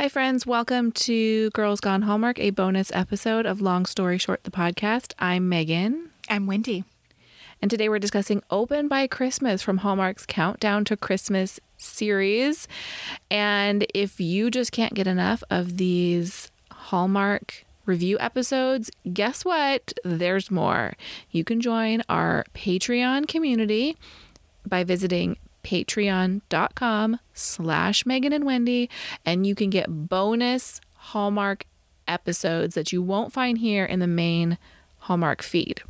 Hi, friends. Welcome to Girls Gone Hallmark, a bonus episode of Long Story Short, the podcast. I'm Megan. I'm Wendy. And today we're discussing Open by Christmas from Hallmark's Countdown to Christmas series. And if you just can't get enough of these Hallmark review episodes, guess what? There's more. You can join our Patreon community by visiting patreon.com slash Megan and Wendy, and you can get bonus Hallmark episodes that you won't find here in the main Hallmark feed.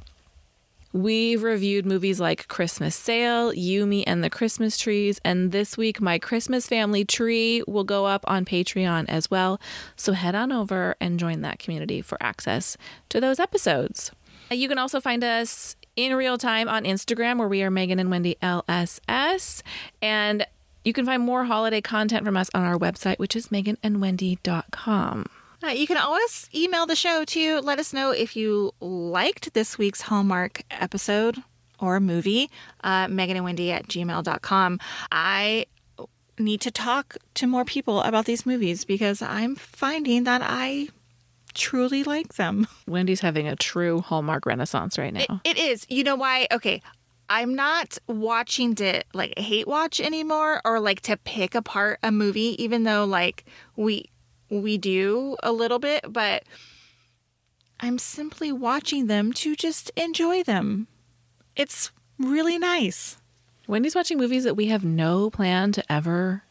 We've reviewed movies like Christmas Sail, Yumi and the Christmas Trees, and this week my Christmas Family Tree will go up on Patreon as well. So head on over and join that community for access to those episodes. You can also find us in real time on Instagram, where we are Megan and Wendy LSS. And you can find more holiday content from us on our website, which is meganandwendy.com. Uh, you can always email the show to let us know if you liked this week's Hallmark episode or movie, uh, Megan and Wendy at gmail.com. I need to talk to more people about these movies because I'm finding that I truly like them. Wendy's having a true Hallmark renaissance right now. It, it is. You know why? Okay. I'm not watching to like hate watch anymore or like to pick apart a movie, even though like we we do a little bit, but I'm simply watching them to just enjoy them. It's really nice. Wendy's watching movies that we have no plan to ever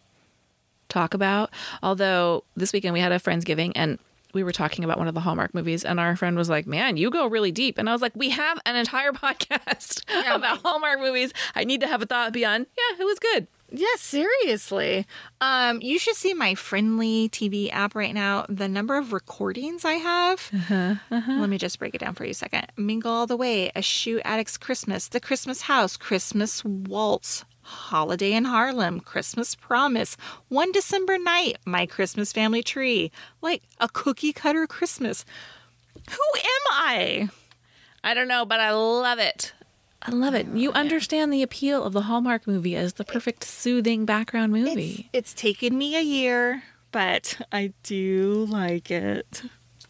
talk about. Although this weekend we had a Friendsgiving and we were talking about one of the Hallmark movies, and our friend was like, Man, you go really deep. And I was like, We have an entire podcast yeah, about Hallmark movies. I need to have a thought beyond, yeah, it was good. Yeah, seriously. Um, you should see my friendly TV app right now. The number of recordings I have. Uh-huh, uh-huh. Let me just break it down for you a second. Mingle All the Way, A Shoe Addict's Christmas, The Christmas House, Christmas Waltz, Holiday in Harlem, Christmas Promise, One December Night, My Christmas Family Tree, like a cookie cutter Christmas. Who am I? I don't know, but I love it. I love it. You oh, understand the appeal of the Hallmark movie as the perfect soothing background movie. It's, it's taken me a year, but I do like it.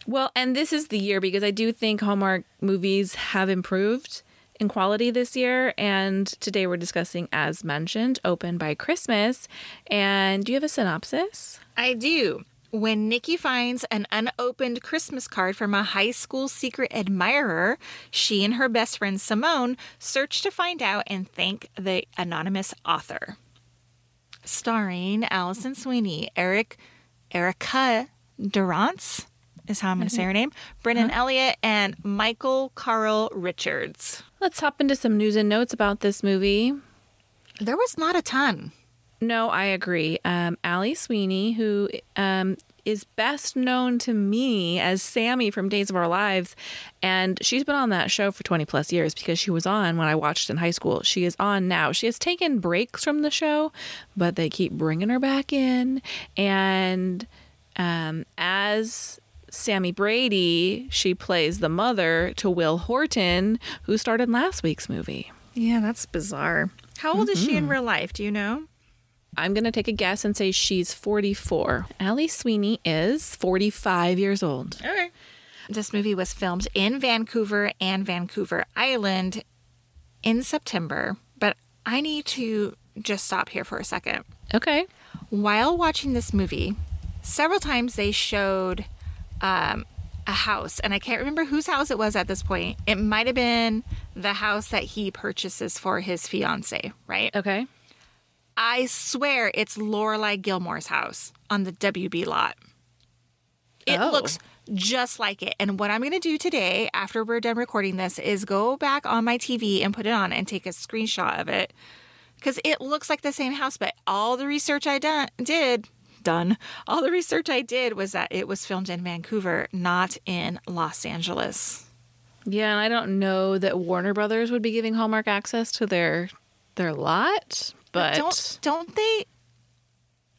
Well, and this is the year because I do think Hallmark movies have improved in quality this year. And today we're discussing, as mentioned, Open by Christmas. And do you have a synopsis? I do. When Nicky finds an unopened Christmas card from a high school secret admirer, she and her best friend Simone search to find out and thank the anonymous author. Starring Alison Sweeney, Eric, Erica Durance is how I'm going to say her name, Brennan huh? Elliott, and Michael Karl Richards. Let's hop into some news and notes about this movie. There was not a ton. No, I agree. Um, Ali Sweeney, who um, is best known to me as Sami from Days of Our Lives, and she's been on that show for 20 plus years because she was on when I watched in high school. She is on now. She has taken breaks from the show, but they keep bringing her back in. And um, as Sami Brady, she plays the mother to Will Horton, who starred in last week's movie. Yeah, that's bizarre. How old mm-hmm. is she in mm-hmm. real life? Do you know? I'm going to take a guess and say she's 44. Ali Sweeney is 45 years old. Okay. This movie was filmed in Vancouver and Vancouver Island in September, but I need to just stop here for a second. Okay. While watching this movie, several times they showed um, a house, and I can't remember whose house it was at this point. It might have been the house that he purchases for his fiance, right? Okay. I swear it's Lorelai Gilmore's house on the WB lot. It oh. looks just like it. And what I'm going to do today, after we're done recording this, is go back on my TV and put it on and take a screenshot of it because it looks like the same house. But all the research I done, did, done, all the research I did was that it was filmed in Vancouver, not in Los Angeles. Yeah, and I don't know that Warner Brothers would be giving Hallmark access to their their lot, but don't don't they?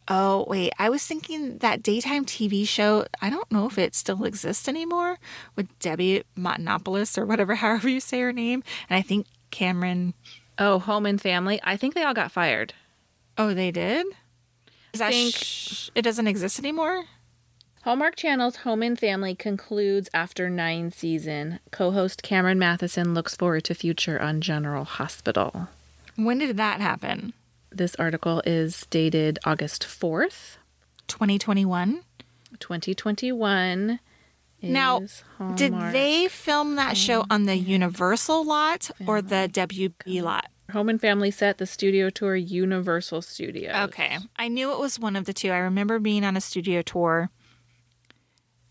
Oh wait, I was thinking that daytime TV show. I don't know if it still exists anymore with Debbie Matenopoulos or whatever, however you say her name, and I think Cameron. Oh, Home and Family. I think they all got fired. Oh, they did. That think sh- it doesn't exist anymore? Hallmark Channel's Home and Family concludes after nine season. Co-host Cameron Mathison looks forward to future on General Hospital. When did that happen? This article is dated August 4th, 2021. 2021. Now, is did they film that show on the Universal lot or the WB lot? Home and Family set the studio tour Universal Studios. Okay. I knew it was one of the two. I remember being on a studio tour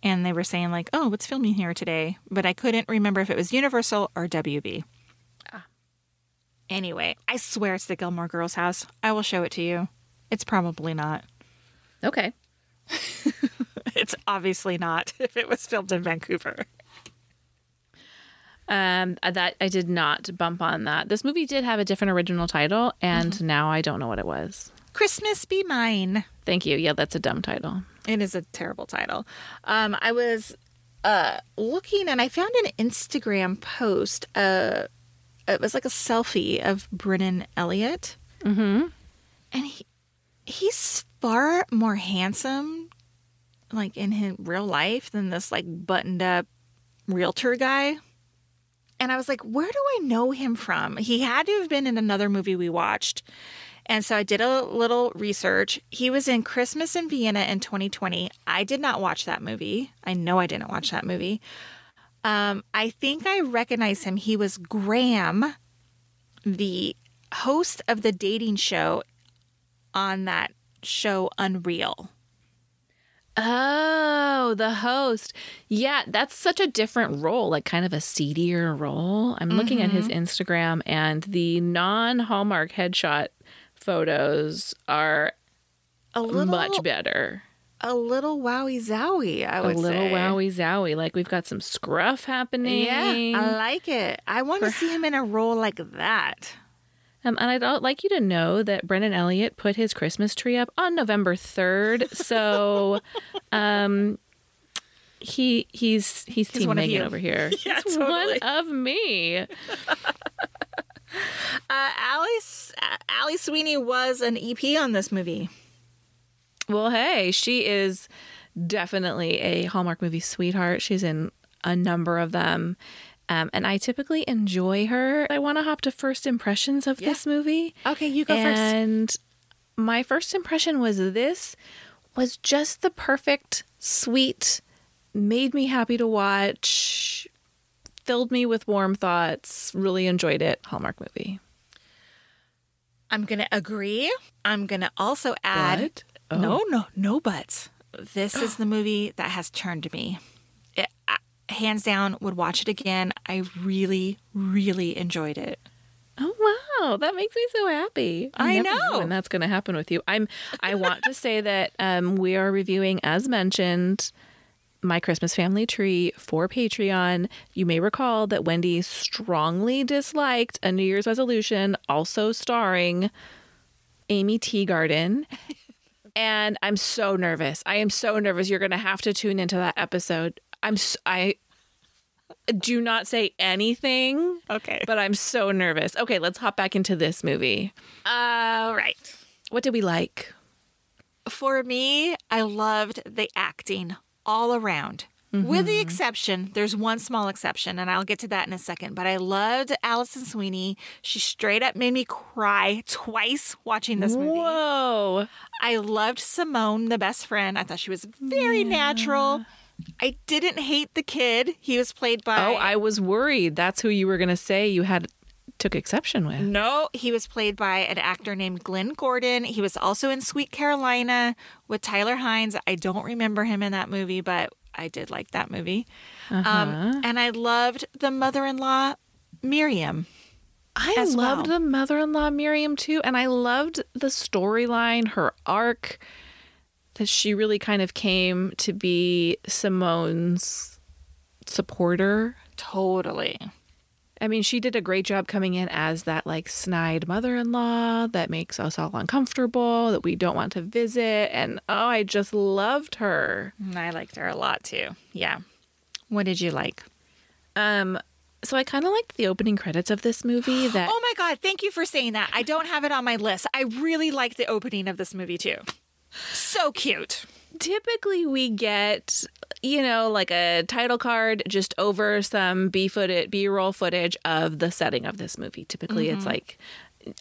and they were saying, like, oh, what's filming here today? But I couldn't remember if it was Universal or WB. Ah. Anyway, I swear it's the Gilmore Girls house. I will show it to you. It's probably not. Okay. It's obviously not if it was filmed in Vancouver. Um, that I did not bump on that. This movie did have a different original title, and now I don't know what it was. Christmas Be Mine. Thank you. Yeah, that's a dumb title. It is a terrible title. Um, I was uh, looking and I found an Instagram post. Uh, it was like a selfie of Brennan Elliott, Mm-hmm. and he he's far more handsome, like in his real life, than this like buttoned up realtor guy. And I was like, where do I know him from? He had to have been in another movie we watched. And so I did a little research. He was in Christmas in Vienna in 2020. I did not watch that movie. I know I didn't watch that movie. Um, I think I recognize him. He was Graham, the host of the dating show on that show Unreal. Oh, the host. Yeah, that's such a different role, like kind of a seedier role. I'm looking at his mm-hmm. Instagram, and the non Hallmark headshot photos are A little much better. a little wowie zowie, I would say. a little say. wowie zowie. Like we've got some scruff happening. Yeah, I like it. I want to see him in a role like that. Um, and I'd like you to know that Brennan Elliott put his Christmas tree up on November 3rd. So um, he he's he's, Team Megan over here. Yeah, he's totally. one of me. Uh, Alice, Ali Sweeney was an EP on this movie. Well, hey, she is definitely a Hallmark movie sweetheart. She's in a number of them. Um, and I typically enjoy her. I want to hop to first impressions of this movie. Okay, you go first. and my first impression was this was just the perfect, sweet, made me happy to watch, filled me with warm thoughts, really enjoyed it. Hallmark movie. I'm going to agree. I'm going to also add. But? Oh. No, no, no buts. This is the movie that has turned me. It, I, hands down, would watch it again. I really, really enjoyed it. Oh wow, that makes me so happy. I never know. when that's going to happen with you. I'm. I want to say that um, we are reviewing, as mentioned, my Christmas family tree for Patreon. You may recall that Wendy strongly disliked a New Year's resolution, also starring Aimee Teegarden. And I'm so nervous. I am so nervous. You're going to have to tune into that episode. I'm. s I do not say anything Okay. but I'm so nervous. Okay, let's hop back into this movie. All right. What did we like? For me, I loved the acting all around. With the mm-hmm. exception, there's one small exception, and I'll get to that in a second. But I loved Alison Sweeney. She straight up made me cry twice watching this movie. Whoa. I loved Simone, the best friend. I thought she was very natural. I didn't hate the kid. He was played by. Oh, I was worried. That's who you were going to say you had took exception with. No, he was played by an actor named Glenn Gordon. He was also in Sweet Carolina with Tyler Hynes. I don't remember him in that movie, but I did like that movie. Uh-huh. Um, and I loved the mother in law, Miriam. I loved well. the mother-in-law Miriam too, and I loved the storyline, her arc that she really kind of came to be Simone's supporter. Totally. I mean, she did a great job coming in as that like snide mother in law that makes us all uncomfortable, that we don't want to visit. And oh, I just loved her. I liked her a lot too. Yeah. What did you like? Um, so I kind of liked the opening credits of this movie that Oh my God, thank you for saying that. I don't have it on my list. I really like the opening of this movie too. So cute. typically we get you know like a title card just over some b footage b-roll footage of the setting of this movie typically mm-hmm. it's like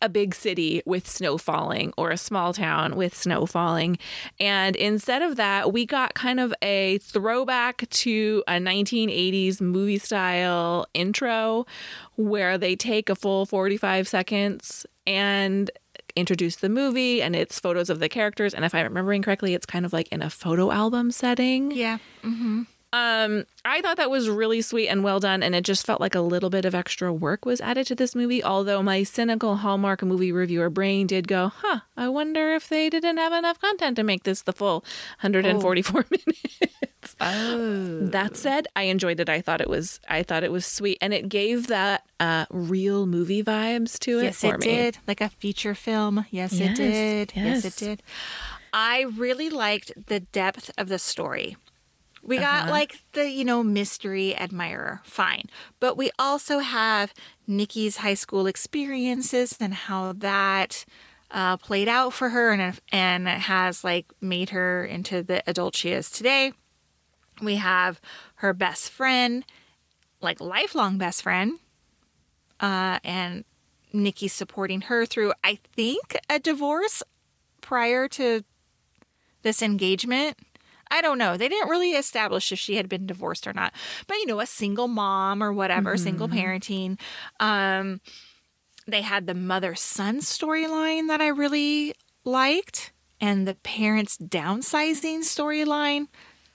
a big city with snow falling or a small town with snow falling. And instead of that, we got kind of a throwback to a 1980s movie style intro where they take a full 45 seconds and introduce the movie and it's photos of the characters. And if I'm remembering correctly, it's kind of like in a photo album setting. Yeah. Mm-hmm. Um, I thought that was really sweet and well done, and it just felt like a little bit of extra work was added to this movie. Although my cynical Hallmark movie reviewer brain did go, "Huh, I wonder if they didn't have enough content to make this the full 144 oh. minutes." Oh. That said, I enjoyed it. I thought it was, I thought it was sweet, and it gave that uh, real movie vibes to it. Yes, it me. did, like a feature film. Yes, yes it did. Yes. yes, it did. I really liked the depth of the story. We got uh-huh. like the, you know, mystery admirer, fine. But we also have Nicky's high school experiences and how that uh, played out for her and, and has like made her into the adult she is today. We have her best friend, like lifelong best friend, uh, and Nicky supporting her through, I think, a divorce prior to this engagement. I don't know. They didn't really establish if she had been divorced or not. But you know, a single mom or whatever, mm-hmm. single parenting. Um, they had the mother son storyline that I really liked, and the parents downsizing storyline.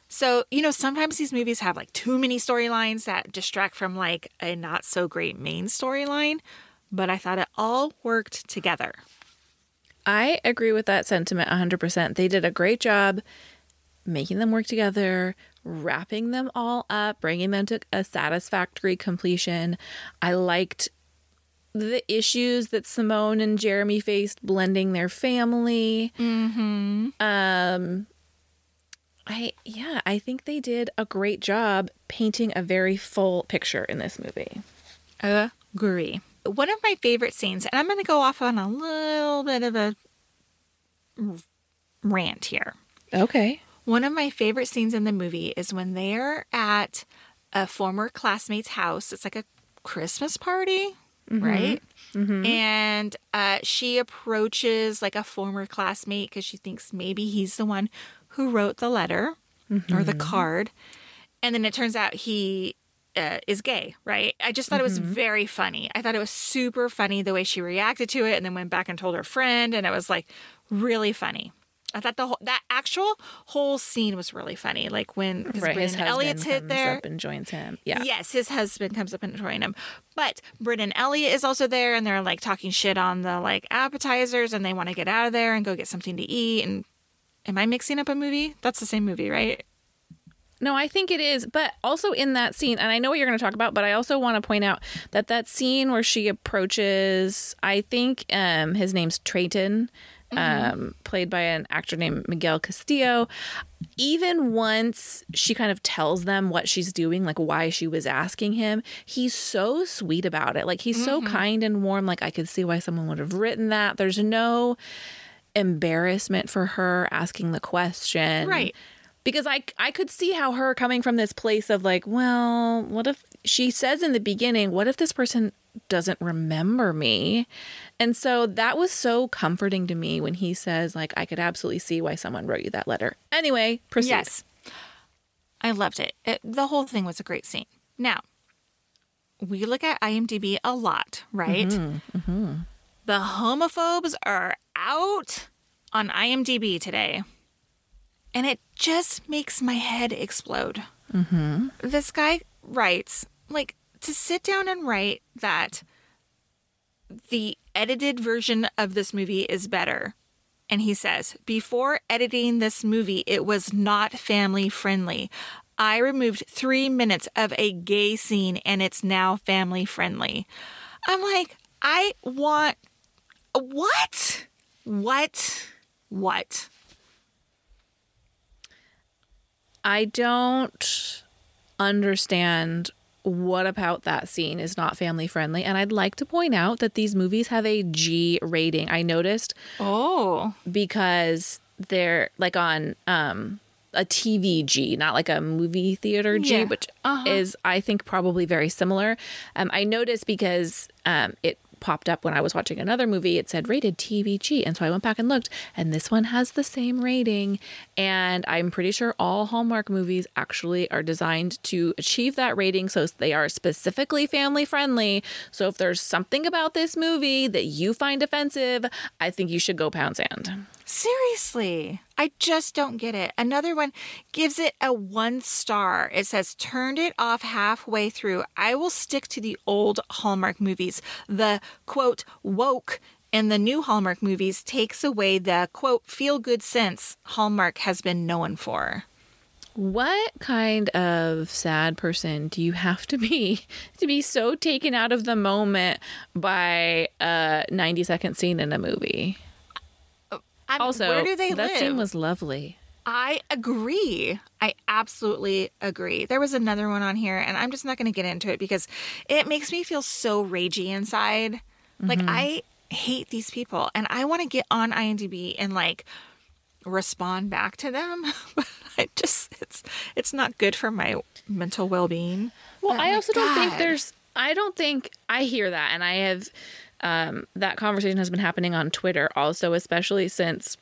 So, you know, sometimes these movies have like too many storylines that distract from like a not so great main storyline, but I thought it all worked together. I agree with that sentiment 100%. They did a great job making them work together, wrapping them all up, bringing them to a satisfactory completion. I liked the issues that Simone and Jeremy faced blending their family. Mm-hmm. Um, I yeah, I think they did a great job painting a very full picture in this movie. Agree. One of my favorite scenes, and I'm going to go off on a little bit of a rant here. Okay. One of my favorite scenes in the movie is when they're at a former classmate's house. It's like a Christmas party, mm-hmm. right? Mm-hmm. And uh, she approaches like a former classmate because she thinks maybe he's the one who wrote the letter mm-hmm. or the mm-hmm. card. And then it turns out he uh, is gay, right? I just thought it was mm-hmm. very funny. I thought it was super funny the way she reacted to it and then went back and told her friend. And it was like really funny. I thought the whole that actual whole scene was really funny. Like when right, his Elliott's hit there up and joins him. Yeah. Yes, his husband comes up and joins him. But Brennan Elliott is also there, and they're like talking shit on the like appetizers, and they want to get out of there and go get something to eat. And am I mixing up a movie? That's the same movie, right? No, I think it is. But also in that scene, and I know what you're going to talk about, but I also want to point out that that scene where she approaches, I think um, his name's Trayton mm-hmm. um, played by an actor named Miguel Castillo. Even once she kind of tells them what she's doing, like why she was asking him, he's so sweet about it. Like he's mm-hmm. so kind and warm. Like I could see why someone would have written that. There's no embarrassment for her asking the question. Right because I I could see how her coming from this place of like, well, what if she says in the beginning, what if this person doesn't remember me? And so that was so comforting to me when he says, like, I could absolutely see why someone wrote you that letter. Anyway, proceed. Yes. I loved it. it the whole thing was a great scene. Now, we look at IMDb a lot, right? Mm-hmm, mm-hmm. The homophobes are out on IMDb today. And it just makes my head explode. Mm-hmm. This guy writes, like, to sit down and write that the edited version of this movie is better. And he says, Before editing this movie, it was not family friendly. I removed three minutes of a gay scene and it's now family friendly. I'm like, I want what? What? What? I don't understand what about that scene is not family friendly? And I'd like to point out that these movies have a G rating. I noticed. Oh. Because they're like on um a TV G, not like a movie theater G, Yeah. which Uh-huh. is I think probably very similar. Um, I noticed because um, it popped up when I was watching another movie. It said rated TVG, and so I went back and looked, and this one has the same rating. And I'm pretty sure all Hallmark movies actually are designed to achieve that rating, so they are specifically family friendly. So if there's something about this movie that you find offensive, I think you should go pound sand. Seriously, I just don't get it. Another one gives it a one star. It says, turned it off halfway through. I will stick to the old Hallmark movies. The quote, woke in the new Hallmark movies takes away the quote, feel good sense Hallmark has been known for. What kind of sad person do you have to be to be so taken out of the moment by a 90 second scene in a movie? I mean, Also, where do they that live? scene was lovely. I agree. I absolutely agree. There was another one on here, and I'm just not going to get into it because it makes me feel so ragey inside. Like, mm-hmm. I hate these people, and I want to get on IMDb and like respond back to them. but I just, it's, it's not good for my mental well being. Well, I also don't think there's. I don't think I hear that, and I have. Um, that conversation has been happening on Twitter also, especially since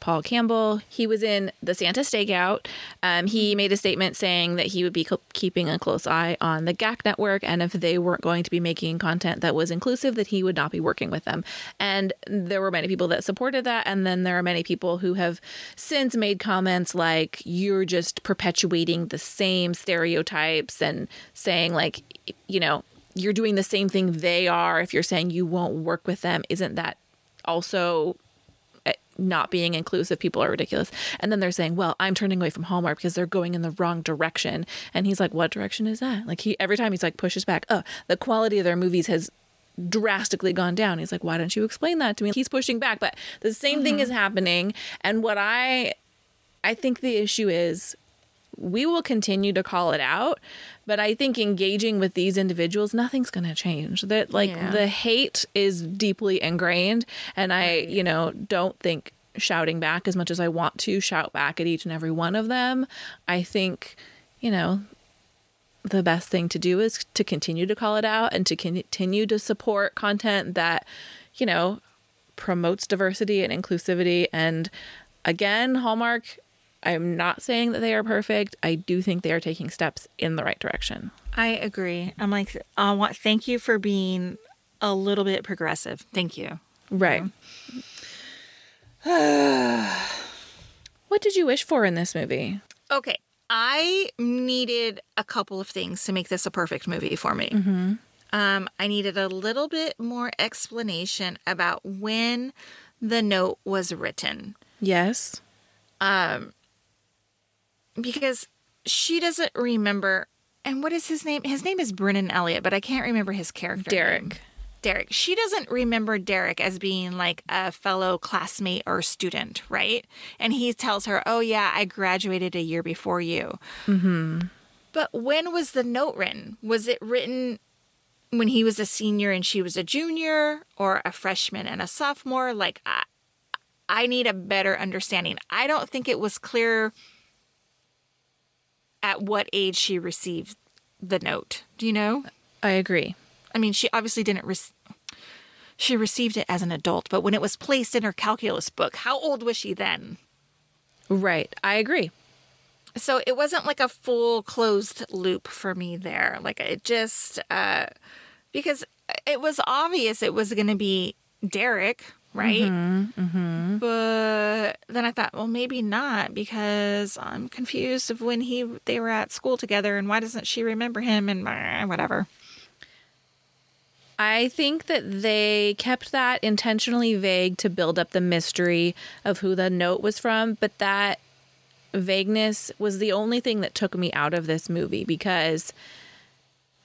Paul Campbell. He was in the Santa Stakeout. Um, he made a statement saying that he would be co- keeping a close eye on the GAC network, and if they weren't going to be making content that was inclusive, that he would not be working with them. And there were many people that supported that, and then there are many people who have since made comments like, "You're just perpetuating the same stereotypes," and saying like, you know. You're doing the same thing they are. If you're saying you won't work with them, isn't that also eh, not being inclusive, people are ridiculous. And then they're saying, "Well, I'm turning away from Hallmark because they're going in the wrong direction." And he's like, "What direction is that?" Like he every time he's like pushes back, "Oh, the quality of their movies has drastically gone down." He's like, "Why don't you explain that to me?" He's pushing back, but the same thing mm-hmm. is happening. And what I I think the issue is we will continue to call it out, but I think engaging with these individuals, nothing's going to change. That like Yeah. the hate is deeply ingrained, and I, you know, don't think shouting back as much as I want to shout back at each and every one of them. I think, you know, the best thing to do is to continue to call it out and to continue to support content that, you know, promotes diversity and inclusivity. And again, Hallmark, I'm not saying that they are perfect. I do think they are taking steps in the right direction. I agree. I'm like, I want, thank you for being a little bit progressive. Thank you. Right. what did you wish for in this movie? Okay. I needed a couple of things to make this a perfect movie for me. Um, I needed a little bit more explanation about when the note was written Yes. Because she doesn't remember. And what is his name? His name is Brennan Elliott, but I can't remember his character. name. Derek. Derek. She doesn't remember Derek as being like a fellow classmate or student, right? And he tells her, Oh, yeah, I graduated a year before you. Mm-hmm. But when was the note written? Was it written when he was a senior and she was a junior, or a freshman and a sophomore? Like, I, I need a better understanding. I don't think it was clear at what age she received the note. Do you know? I agree. I mean, she obviously didn't. Re- she received it as an adult, but when it was placed in her calculus book, how old was she then? Right. I agree. So it wasn't like a full closed loop for me there. Like it just uh, because it was obvious it was going to be Derek, right? mm-hmm But then I thought, well, maybe not because I'm confused of when he they were at school together and why doesn't she remember him and whatever. I think that they kept that intentionally vague to build up the mystery of who the note was from, but that vagueness was the only thing that took me out of this movie because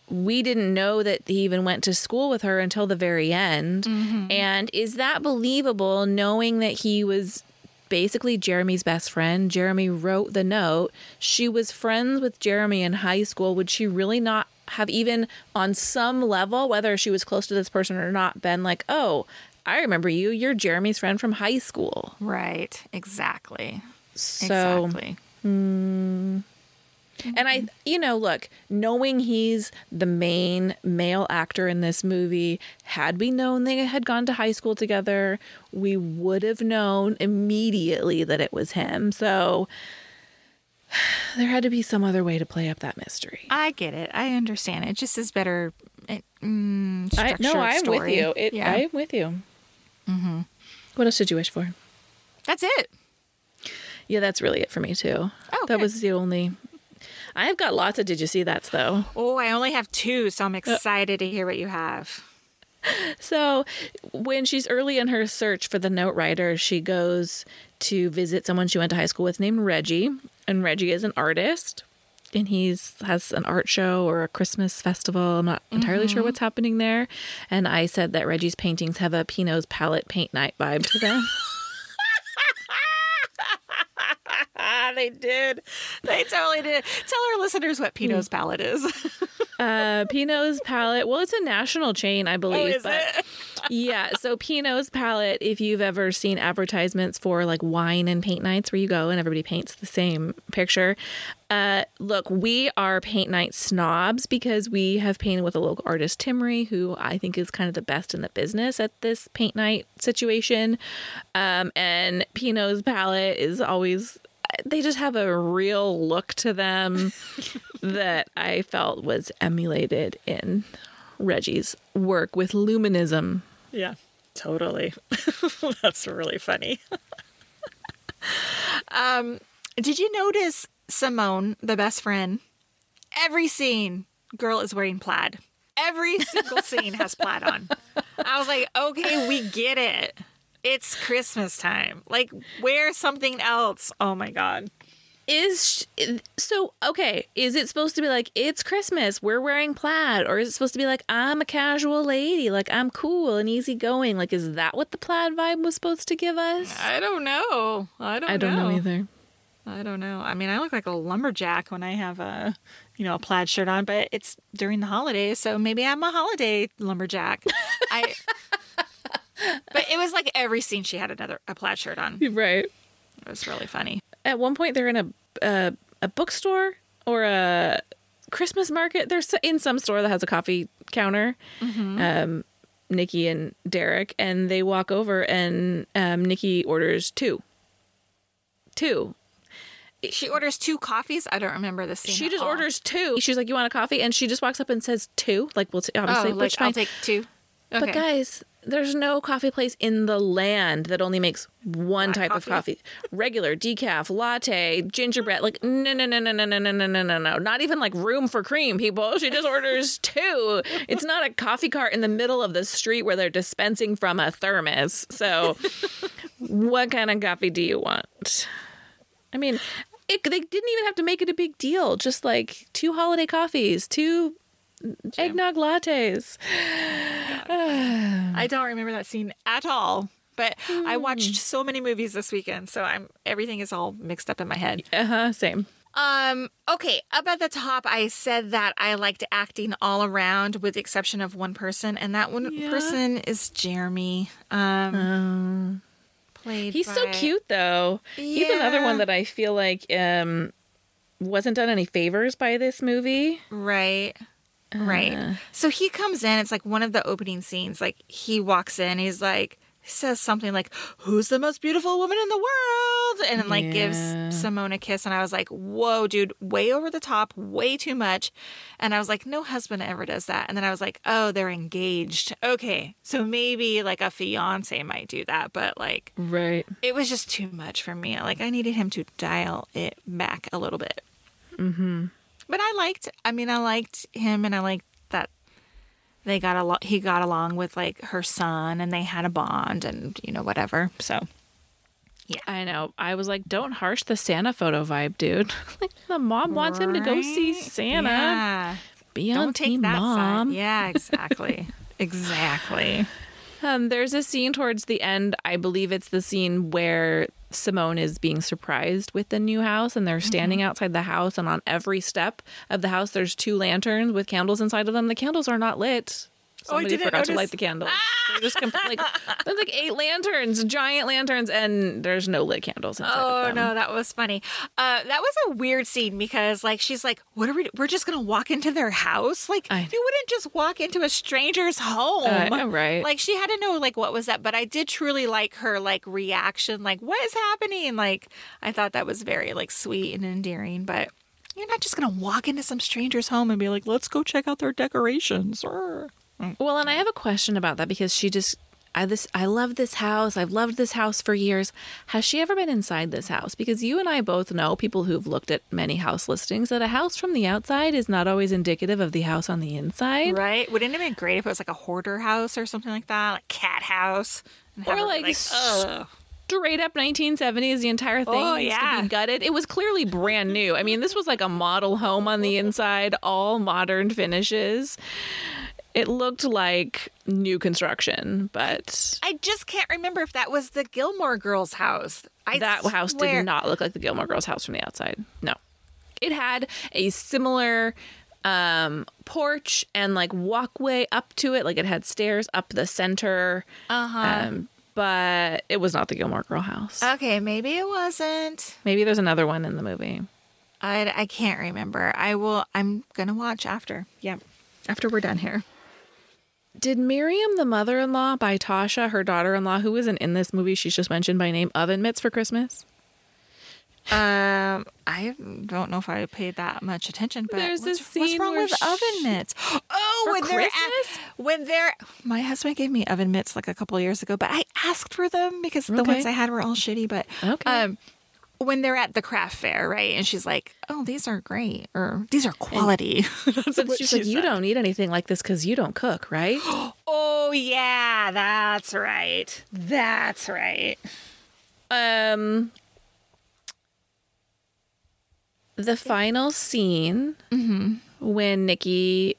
we didn't know that he even went to school with her until the very end. Mm-hmm. And is that believable knowing that he was basically Jeremy's best friend? Jeremy wrote the note. She was friends with Jeremy in high school. Would she really not have even on some level, whether she was close to this person or not, been like, oh, I remember you. You're Jeremy's friend from high school. Right, exactly. So, exactly. Mm, and I, you know, look, knowing he's the main male actor in this movie, had we known they had gone to high school together, we would have known immediately that it was him. So there had to be some other way to play up that mystery. I get it. I understand. It just is better. It, mm, I, no, I'm with you. It, yeah, I'm with you. Mm-hmm. What else did you wish for? that's it. Yeah, that's really it for me too. Oh, that was the only. I've got lots of did you see that's though. Oh, I only have two, so Uh, I'm excited to hear what you have. So when she's early in her search for the note writer, she goes to visit someone she went to high school with named Reggie, and Reggie is an artist. And he's has an art show or a Christmas festival. I'm not entirely sure what's happening there. And I said that Reggie's paintings have a Pinot's palette paint night vibe to them. Ah, they did. They totally did. Tell our listeners what Pinot's Hmm. palette is. Uh, Pinot's palette. Well, it's a national chain, I believe. Oh, is but it? yeah, so Pinot's palette. If you've ever seen advertisements for like wine and paint nights, where you go and everybody paints the same picture. Uh, look, we are paint night snobs because we have painted with a local artist, Timmery, who I think is kind of the best in the business at this paint night situation. Um, and Pinot's palette is always they just have a real look to them that I felt was emulated in Reggie's work with luminism. Yeah, totally. That's really funny. um, did you notice Simone, the best friend? Every scene, girl is wearing plaid. Every single scene has plaid on. I was like, okay, we get it. It's Christmas time. Like, wear something else. Oh my god. Is sh- so okay, is it supposed to be like it's Christmas, we're wearing plaid or is it supposed to be like I'm a casual lady, like I'm cool and easygoing? Like is that what the plaid vibe was supposed to give us? I don't know. I don't. I don't know either. I don't know. I mean, I look like a lumberjack when I have a, you know, a plaid shirt on, but it's during the holidays, so maybe I'm a holiday lumberjack. I. But it was like every scene she had another a plaid shirt on. Right. It was really funny. At one point they're in a a, a bookstore or a Christmas market. They're in some store that has a coffee counter. Um, Nicky and Derek, and they walk over, and um, Nicky orders two. Two. She orders two coffees. I don't remember the scene. She just all. orders two. She's like, "You want a coffee?" And she just walks up and says two. Like, we'll t- Oh, obviously, like I'll take two. Okay. But guys, there's no coffee place in the land that only makes one Black type of coffee? coffee. Regular, decaf, latte, gingerbread. Like no no no no no no no no no no no. Not even like room for cream, people. She just orders two. It's not a coffee cart in the middle of the street where they're dispensing from a thermos. So what kind of coffee do you want? I mean, it, they didn't even have to make it a big deal. Just like two holiday coffees, two eggnog lattes. I don't remember that scene at all. But I watched so many movies this weekend, so I'm everything is all mixed up in my head. Uh huh. Same. Um, okay, up at the top, I said that I liked acting all around with the exception of one person, and that one Yeah. person is Jeremy. Um, played He's so cute though. He's another one that I feel like um wasn't done any favors by this movie. Right. Right. So he comes in, it's like one of the opening scenes. Like he walks in, he's like, says something like, Who's the most beautiful woman in the world? And then like Yeah. gives Simone a kiss. And I was like, Whoa, dude, way over the top, way too much. And I was like, No husband ever does that. And then I was like, Oh, they're engaged. Okay. So maybe like a fiance might do that. But like, Right. it was just too much for me. Like I needed him to dial it back a little bit. Mm-hmm. But I liked. I mean, I liked him, and I liked that they got a lot. He got along with like her son, and they had a bond, and you know whatever. So Yeah. I know. I was like, don't harsh the Santa photo vibe, dude. like the mom wants him to go see Santa. Yeah. Be on Don't team take that mom. side. Yeah, exactly. exactly. Um, there's a scene towards the end. I believe it's the scene where Simone is being surprised with the new house, and they're standing Mm-hmm. outside the house. And on every step of the house, there's two lanterns with candles inside of them. The candles are not lit. Oh, I Somebody didn't forgot to light the candles. They're just like there's like eight lanterns, giant lanterns, and there's no lit candles Oh no, that was funny. Uh, that was a weird scene because like she's like, "What are we? We're just gonna walk into their house? Like you wouldn't just walk into a stranger's home, know, right? Like she had to know like what was that. But I did truly like her like reaction, like what is happening? Like I thought that was very like sweet and endearing. But you're not just gonna walk into some stranger's home and be like, "Let's go check out their decorations." Or Well, and I have a question about that because she just I this I love this house. I've loved this house for years. Has she ever been inside this house? Because you and I both know people who've looked at many house listings that a house from the outside is not always indicative of the house on the inside. right? Wouldn't it be great if it was like a hoarder house or something like that, like cat house, and Or like ugh. Straight up 1970s, the entire oh, thing Oh, needs to yeah. be gutted. It was clearly brand new. I mean, this was like a model home on the inside, all modern finishes. It looked like new construction, but I just can't remember if that was the Gilmore Girls' house. I that house did not look like the Gilmore Girls house from the outside. No. It had a similar um porch and like walkway up to it like it had stairs up the center Uh-huh. um but it was not the Gilmore Girl house. okay, maybe it wasn't. Maybe there's another one in the movie. I, I can't remember. I will. I'm gonna watch after. Yeah, after we're done here. Did Miriam, the mother-in-law, buy Tasha, her daughter-in-law, who isn't in this movie, she's just mentioned by name, oven mitts for Christmas? Um, I don't know if I paid that much attention, but There's what's, this what's wrong with sh- oven mitts? Oh, For when they're Christmas? at, when they're my husband gave me oven mitts like a couple years ago, but I asked for them because the ones I had were all shitty. But Okay. um, when they're at the craft fair, right, and she's like, "Oh, these are great," or "These are quality." She's she like, you said. don't need anything like this because you don't cook, right? Oh yeah, that's right. That's right. um the final scene when Nicky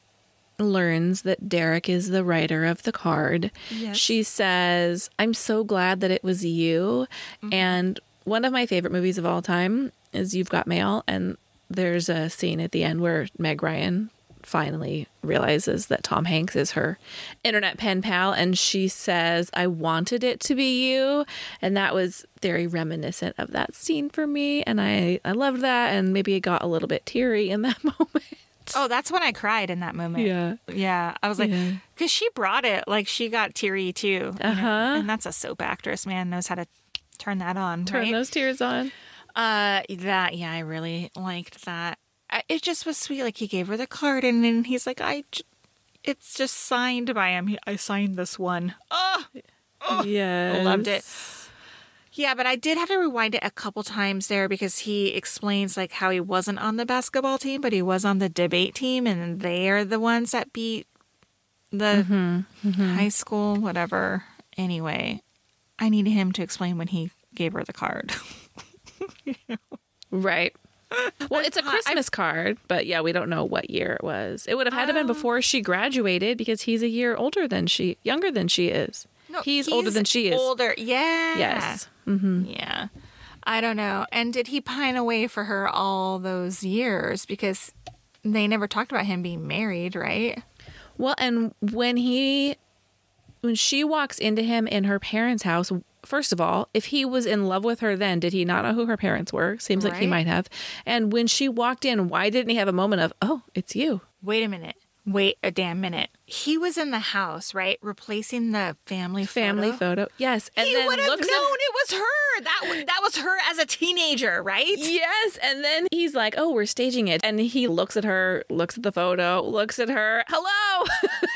learns that Derek is the writer of the card, Yes. she says, I'm so glad that it was you. And one of my favorite movies of all time is You've Got Mail. And there's a scene at the end where Meg Ryan finally realizes that Tom Hanks is her internet pen pal. And she says, I wanted it to be you. And that was very reminiscent of that scene for me. And I, I loved that. And maybe it got a little bit teary in that moment. Oh, that's when I cried in that moment. Yeah. Yeah. I was like, Yeah. because she brought it. Like, she got teary too. Uh-huh. And that's a soap actress, man, knows how to turn that on. Turn right? those tears on. Uh, that, yeah, I really liked that. It just was sweet. Like, he gave her the card and then he's like, I, j- it's just signed by him. I signed this one. Oh, Yeah. loved it. Yeah, but I did have to rewind it a couple times there because he explains like how he wasn't on the basketball team, but he was on the debate team, and they're the ones that beat the high school, whatever. Anyway, I need him to explain when he gave her the card. Right. Well, it's a I've- Christmas card, but yeah, we don't know what year it was. It would have had to been before she graduated because he's a year older than she, younger than she is. No he's, older than she is. Older, yeah. Yes. Mm-hmm. Yeah. I don't know. And did he pine away for her all those years? Because they never talked about him being married, right? Well, and when he, when she walks into him in her parents' house, first of all, if he was in love with her then, did he not know who her parents were? Seems like he might have. And when she walked in, why didn't he have a moment of, oh, it's you? Wait a minute. Wait a damn minute. He was in the house, right? Replacing the family Family photo. photo. Yes. And he would have known it was her. That that was her as a teenager, right? Yes, and then he's like, "Oh, we're staging it." And he looks at her, looks at the photo, looks at her. Hello.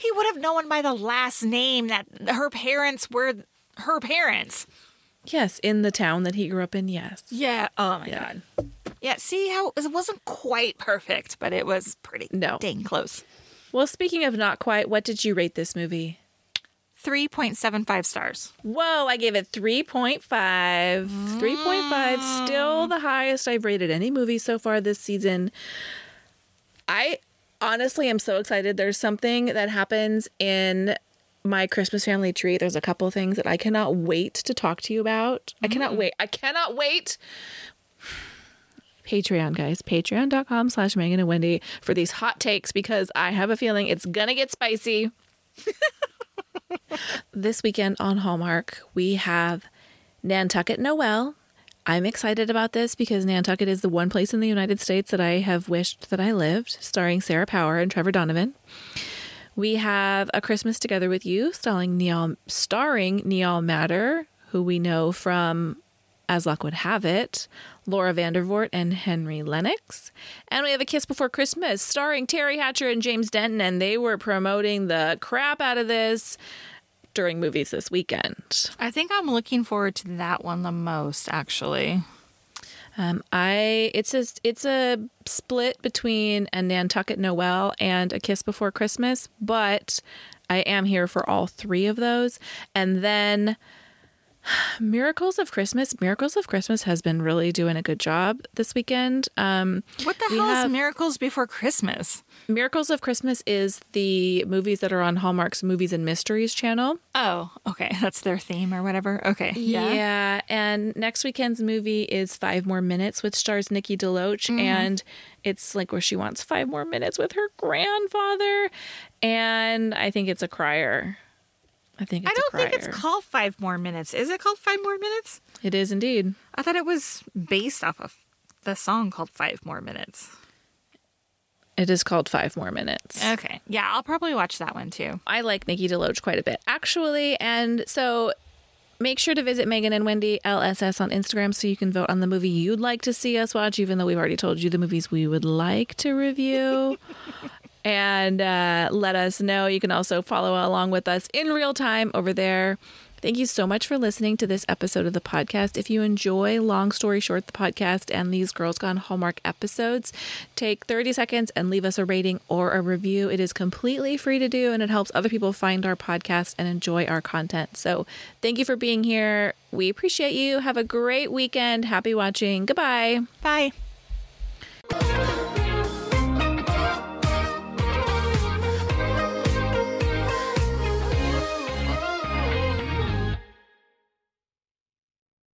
He would have known by the last name that her parents were her parents. yes, in the town that he grew up in. Yes. Yeah. Oh my Yeah. god. Yeah. See how it wasn't quite perfect, but it was pretty No. dang close. Well, speaking of not quite, what did you rate this movie? Three point seven five stars. Whoa, I gave it 3.5. 3.5, still mm. the highest I've rated any movie so far this season. I honestly am so excited. There's something that happens in my Christmas family tree. There's a couple things that I cannot wait to talk to you about. I cannot mm. wait. I cannot wait. Patreon, guys. Patreon.com slash Megan and Wendy for these hot takes because I have a feeling it's gonna get spicy. this weekend on Hallmark, we have Nantucket Noel. I'm excited about this because Nantucket is the one place in the United States that I have wished that I lived, starring Sarah Power and Trevor Donovan. We have A Christmas Together with You, starring Neal, starring Neal Matter, who we know from As Luck Would Have It, Laura Vandervoort and Henry Lennox. And we have A Kiss Before Christmas, starring Teri Hatcher and James Denton, and they were promoting the crap out of this during movies this weekend. I think I'm looking forward to that one the most, actually. Um, I it's a it's a split between a Nantucket Noel and A Kiss Before Christmas, but I am here for all three of those. And then Miracles of Christmas. Miracles of Christmas has been really doing a good job this weekend. Um, what the hell is Miracles Before Christmas? Miracles of Christmas is the movies that are on Hallmark's Movies and Mysteries channel. Oh, okay. That's their theme or whatever. Okay. Yeah. yeah. And next weekend's movie is Five More Minutes, which stars Nikki DeLoach. Mm-hmm. And it's like where she wants five more minutes with her grandfather. And I think it's a crier. I think I don't think it's called Five More Minutes. Is it called Five More Minutes? It is indeed. I thought it was based off of the song called Five More Minutes. It is called Five More Minutes. Okay. Yeah, I'll probably watch that one too. I like Nikki DeLoach quite a bit, actually. And so make sure to visit Megan and Wendy LSS on Instagram so you can vote on the movie you'd like to see us watch, even though we've already told you the movies we would like to review. and uh, let us know. You can also follow along with us in real time over there. Thank you so much for listening to this episode of the podcast. If you enjoy Long Story Short, the podcast, and these Girls Gone Hallmark episodes, take 30 seconds and leave us a rating or a review. It is completely free to do and it helps other people find our podcast and enjoy our content. So thank you for being here. We appreciate you. Have a great weekend. Happy watching. Goodbye. Bye.